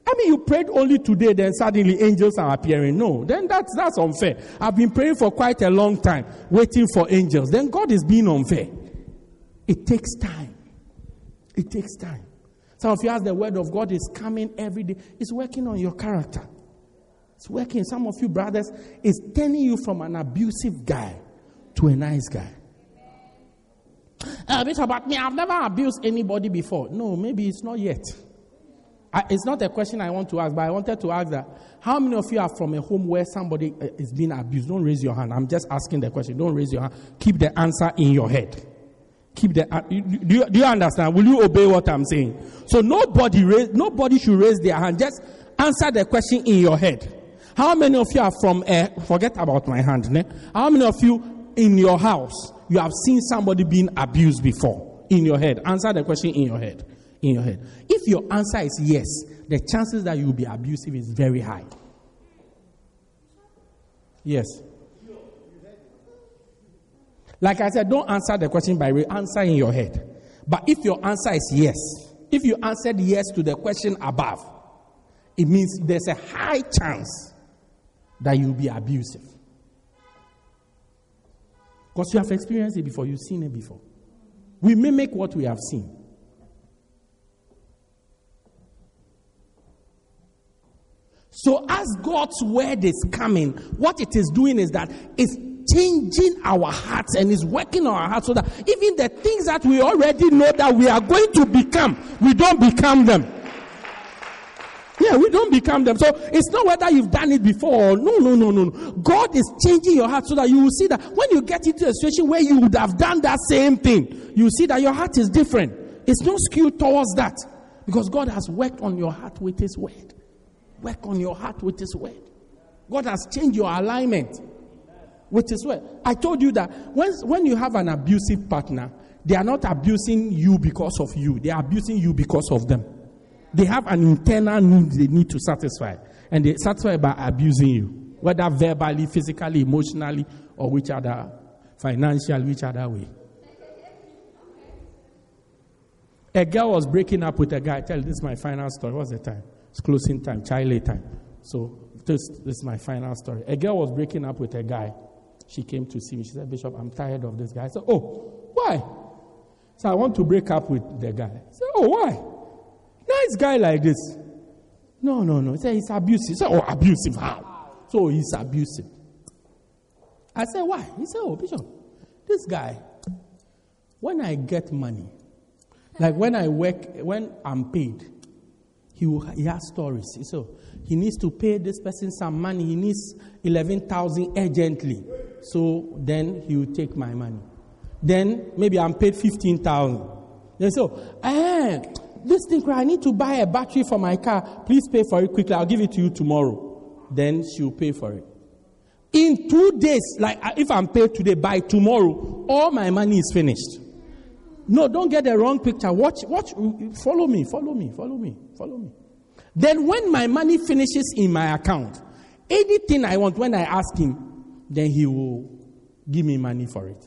I mean, you prayed only today, then suddenly angels are appearing. No, then that's, that's unfair. I've been praying for quite a long time, waiting for angels. Then God is being unfair. It takes time. It takes time. Some of you ask the word of God is coming every day. It's working on your character. It's working. Some of you brothers is turning you from an abusive guy to a nice guy. Uh, Bishop, about me, I've never abused anybody before. No, maybe it's not yet. I, it's not a question I want to ask, but I wanted to ask that how many of you are from a home where somebody uh, is being abused? Don't raise your hand. I'm just asking the question. Don't raise your hand. Keep the answer in your head. Keep the. Uh, do, you, do you understand? Will you obey what I'm saying? So nobody raise, nobody should raise their hand. Just answer the question in your head. How many of you are from a, forget about my hand, ne? How many of you in your house, you have seen somebody being abused before? In your head. Answer the question in your head. In your head. If your answer is yes, the chances that you will be abusive is very high. Yes. Like I said, don't answer the question by answer in your head. But if your answer is yes, if you answered yes to the question above, it means there's a high chance that you'll be abusive. Because you have experienced it before, you've seen it before. We mimic what we have seen. So, as God's word is coming, what it is doing is that it's changing our hearts and is working on our hearts so that even the things that we already know that we are going to become, we don't become them. Yeah, we don't become them. So it's not whether you've done it before. No, no, no, no. God is changing your heart so that you will see that when you get into a situation where you would have done that same thing, you see that your heart is different. It's not skewed towards that. Because God has worked on your heart with His word. Work on your heart with His word. God has changed your alignment with is word. I told you that when, when you have an abusive partner, they are not abusing you because of you, they are abusing you because of them. They have an internal need they need to satisfy. And they satisfy by abusing you, whether verbally, physically, emotionally, or which other, financial, which other way. A girl was breaking up with a guy. Tell this is my final story. What's the time? It's closing time, child time. So this, this is my final story. A girl was breaking up with a guy. She came to see me. She said, Bishop, I'm tired of this guy. I said, Oh, why? So I want to break up with the guy. I said, Oh, why? Nice guy like this. No, no, no. He said he's abusive. He said, Oh, abusive. How? So he's abusive. I said, Why? He said, Oh, Bishop, this guy, when I get money, like when I work, when I'm paid, he, will, he has stories. So he needs to pay this person some money. He needs 11,000 urgently. So then he will take my money. Then maybe I'm paid 15,000. Then so, eh, this thing, I need to buy a battery for my car. Please pay for it quickly. I'll give it to you tomorrow. Then she'll pay for it. In two days, like uh, if I'm paid today, by tomorrow, all my money is finished. No, don't get the wrong picture. Watch, watch, follow me, follow me, follow me, follow me. Then when my money finishes in my account, anything I want, when I ask him, then he will give me money for it.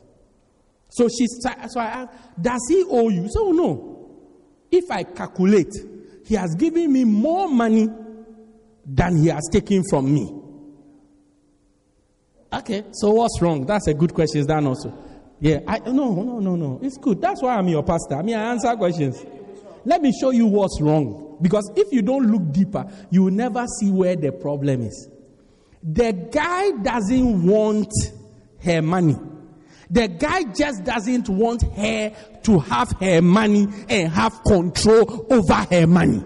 So she, so I ask, does he owe you? So no. If I calculate, he has given me more money than he has taken from me. Okay, so what's wrong? That's a good question. Is that also? Yeah, I no, no, no, no. It's good. That's why I'm your pastor. I mean, I answer questions. Let me show you what's wrong. Because if you don't look deeper, you will never see where the problem is. The guy doesn't want her money. The guy just doesn't want her to have her money and have control over her money.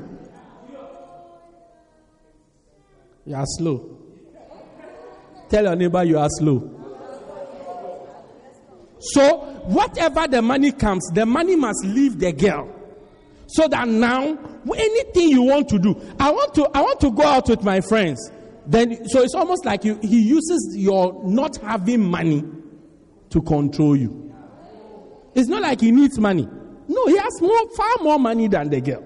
You are slow. Tell your neighbor you are slow. So, whatever the money comes, the money must leave the girl. So that now, anything you want to do, I want to, I want to go out with my friends. Then, so it's almost like you, he uses your not having money to control you. It's not like he needs money. No, he has more, far more money than the girl.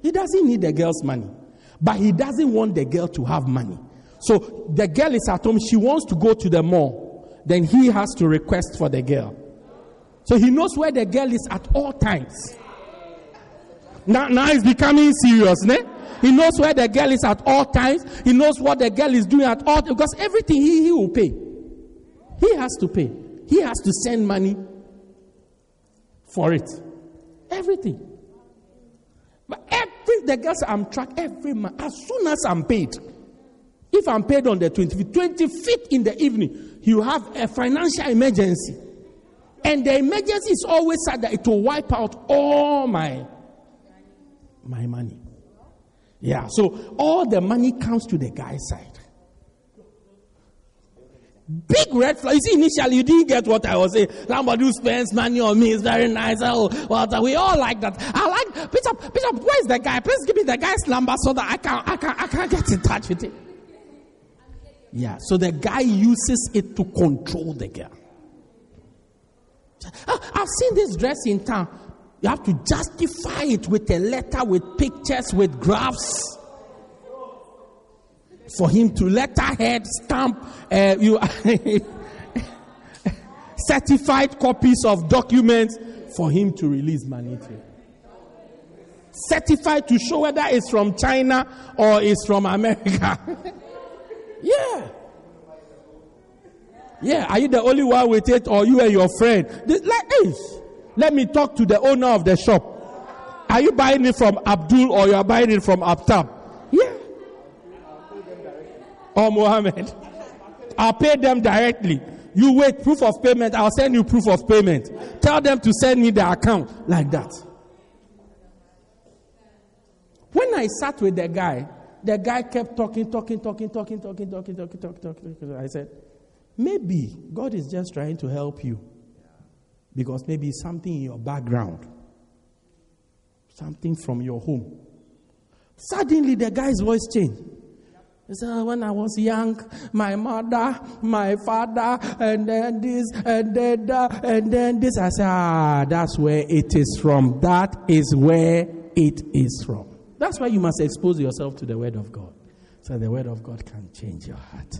He doesn't need the girl's money. But he doesn't want the girl to have money. So the girl is at home. She wants to go to the mall. Then he has to request for the girl. So he knows where the girl is at all times. Now, now it's becoming serious, ne? He knows where the girl is at all times. He knows what the girl is doing at all because everything he, he will pay. He has to pay. He has to send money for it. Everything. But every the girls I'm tracked every month, as soon as I'm paid, if I'm paid on the 25th, 25th in the evening, you have a financial emergency. And the emergency is always said that it will wipe out all my, my money. Yeah, so all the money comes to the guy's side. Big red flag. You see, initially you didn't get what I was saying. Somebody who spends money on me is very nice. Oh, well, we all like that. I like Peter. Peter, where's the guy? Please give me the guy's number so that I can I can I can get in touch with him. Yeah. So the guy uses it to control the girl. Ah, I've seen this dress in town. You have to justify it with a letter, with pictures, with graphs for him to letterhead stamp uh, you certified copies of documents for him to release to. Certified to show whether it's from China or it's from America. yeah. Yeah, are you the only one with it or you and your friend? This, like, hey, let me talk to the owner of the shop. Are you buying it from Abdul or you are buying it from Aptab? Yeah or Mohammed. I'll pay them directly. You wait, proof of payment. I'll send you proof of payment. Tell them to send me the account like that. When I sat with the guy, the guy kept talking, talking, talking, talking, talking, talking, talking, talking, talking. talking. I said, maybe God is just trying to help you because maybe something in your background, something from your home. Suddenly, the guy's voice changed. He said, when I was young, my mother, my father, and then this, and then that, and then this. I said, ah, that's where it is from. That is where it is from. That's why you must expose yourself to the Word of God. So the Word of God can change your heart.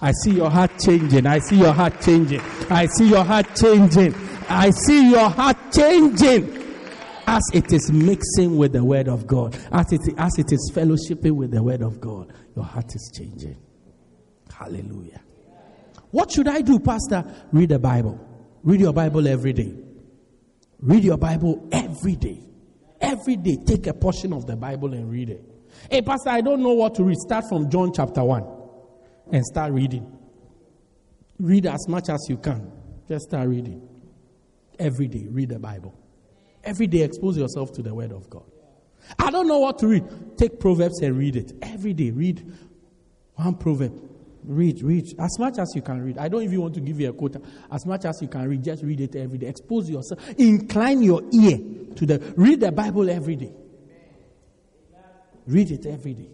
I see your heart changing. I see your heart changing. I see your heart changing. I see your heart changing as it is mixing with the word of God, as it, as it is fellowshipping with the word of God, your heart is changing. Hallelujah. What should I do, Pastor? Read the Bible. Read your Bible every day. Read your Bible every day. Every day, take a portion of the Bible and read it. Hey, Pastor, I don't know what to read. Start from John chapter 1 and start reading. Read as much as you can. Just start reading. Every day, read the Bible. Every day, expose yourself to the Word of God. I don't know what to read. Take Proverbs and read it. Every day, read one proverb. Read, read as much as you can read. I don't even want to give you a quota. As much as you can read, just read it every day. Expose yourself. Incline your ear to the. Read the Bible every day. Read it every day.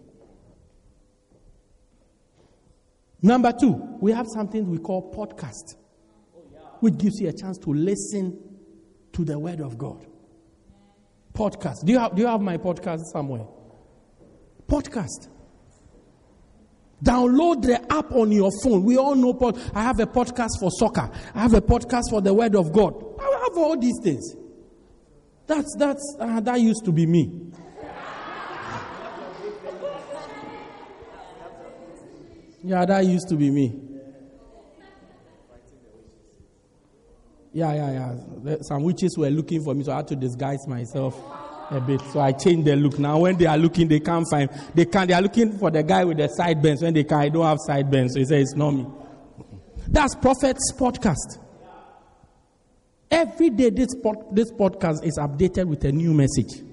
Number two, we have something we call podcast, which gives you a chance to listen to the Word of God. Podcast. Do you have, do you have my podcast somewhere? Podcast. Download the app on your phone. We all know pod- I have a podcast for soccer. I have a podcast for the word of God. I have all these things. That's that's uh, that used to be me. Yeah, that used to be me. Yeah, yeah, yeah. Some witches were looking for me, so I had to disguise myself a bit. So I changed the look. Now when they are looking, they can't find. They can't. They are looking for the guy with the sideburns. When they can, I don't have sideburns. So he says it's not me. That's Prophet's podcast. Every day, this pod, this podcast is updated with a new message.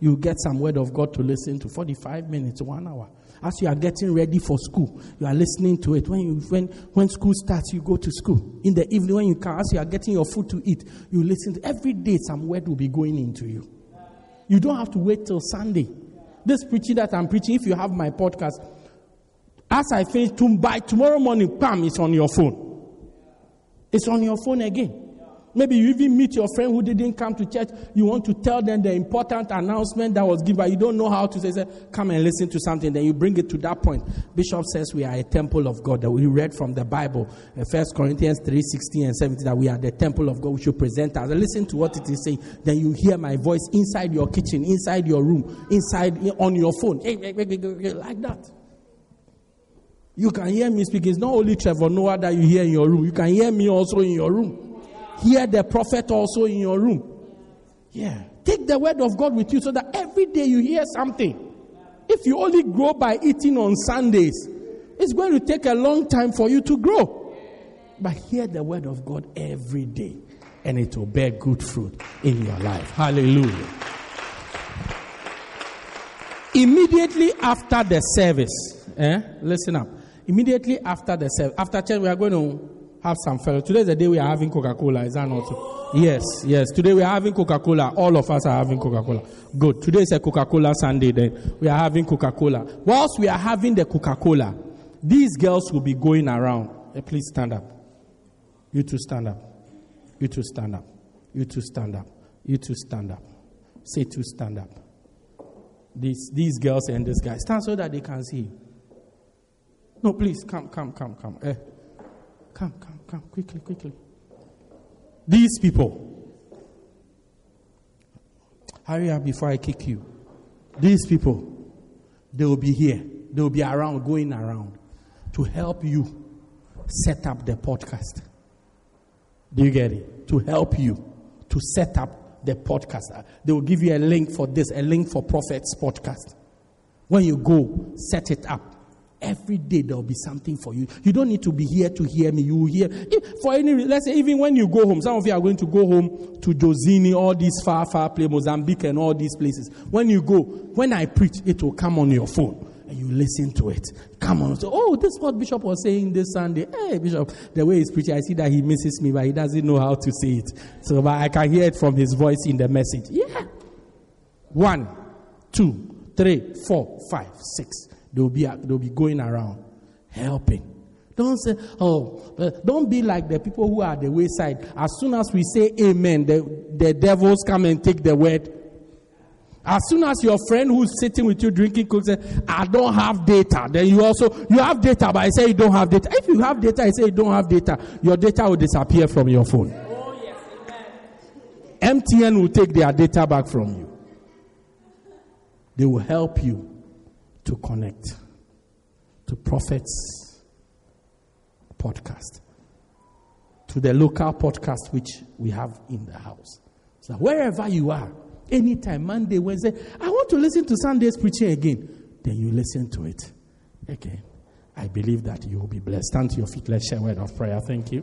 You get some word of God to listen to. Forty-five minutes, one hour. As you are getting ready for school, you are listening to it. When, you, when, when school starts, you go to school. In the evening, when you come, as you are getting your food to eat, you listen to every day some word will be going into you. You don't have to wait till Sunday. This preaching that I'm preaching, if you have my podcast, as I finish, by tomorrow morning, bam, it's on your phone. It's on your phone again. Maybe you even meet your friend who didn't come to church. You want to tell them the important announcement that was given, but you don't know how to say, say, come and listen to something. Then you bring it to that point. Bishop says we are a temple of God. That we read from the Bible, First Corinthians 3 16 and 17, that we are the temple of God. We should present us. Listen to what it is saying. Then you hear my voice inside your kitchen, inside your room, inside on your phone. Like that. You can hear me speak. It's not only Trevor Noah that you hear in your room. You can hear me also in your room hear the prophet also in your room. Yeah. Take the word of God with you so that every day you hear something. If you only grow by eating on Sundays, it's going to take a long time for you to grow. But hear the word of God every day, and it will bear good fruit in your life. Hallelujah. Immediately after the service, eh? listen up. Immediately after the service, after church, we are going to have some fellow. Today is the day we are having Coca Cola. Is that not? Yes, yes. Today we are having Coca Cola. All of us are having Coca Cola. Good. Today is a Coca Cola Sunday. Then we are having Coca Cola. Whilst we are having the Coca Cola, these girls will be going around. Hey, please stand up. You two stand up. You two stand up. You two stand up. You two stand up. Say two stand up. These, these girls and this guy. Stand so that they can see. No, please, come, come, come, come. Eh. Come, come, come, quickly, quickly. These people. Hurry up before I kick you. These people, they will be here. They will be around, going around to help you set up the podcast. Do you get it? To help you to set up the podcast. They will give you a link for this, a link for Prophets Podcast. When you go, set it up. Every day there will be something for you. You don't need to be here to hear me. You will hear for any. Let's say even when you go home, some of you are going to go home to Jozini, all these far, far places, Mozambique, and all these places. When you go, when I preach, it will come on your phone and you listen to it. Come on. So, oh, this is what Bishop was saying this Sunday. Hey, Bishop, the way he's preaching, I see that he misses me, but he doesn't know how to say it. So, but I can hear it from his voice in the message. Yeah. One, two, three, four, five, six. They'll be, they'll be going around helping. Don't say, oh, uh, don't be like the people who are the wayside. As soon as we say amen, the, the devils come and take the word as soon as your friend who's sitting with you drinking coke says, I don't have data, then you also, you have data, but I say you don't have data. If you have data, I say you don't have data, your data will disappear from your phone. Oh, yes, amen. MTN will take their data back from you. They will help you to connect to Prophets podcast, to the local podcast which we have in the house. So wherever you are, Anytime, Monday, Wednesday, I want to listen to Sunday's preaching again. Then you listen to it again. I believe that you will be blessed. Stand to your feet. Let's share a word of prayer. Thank you.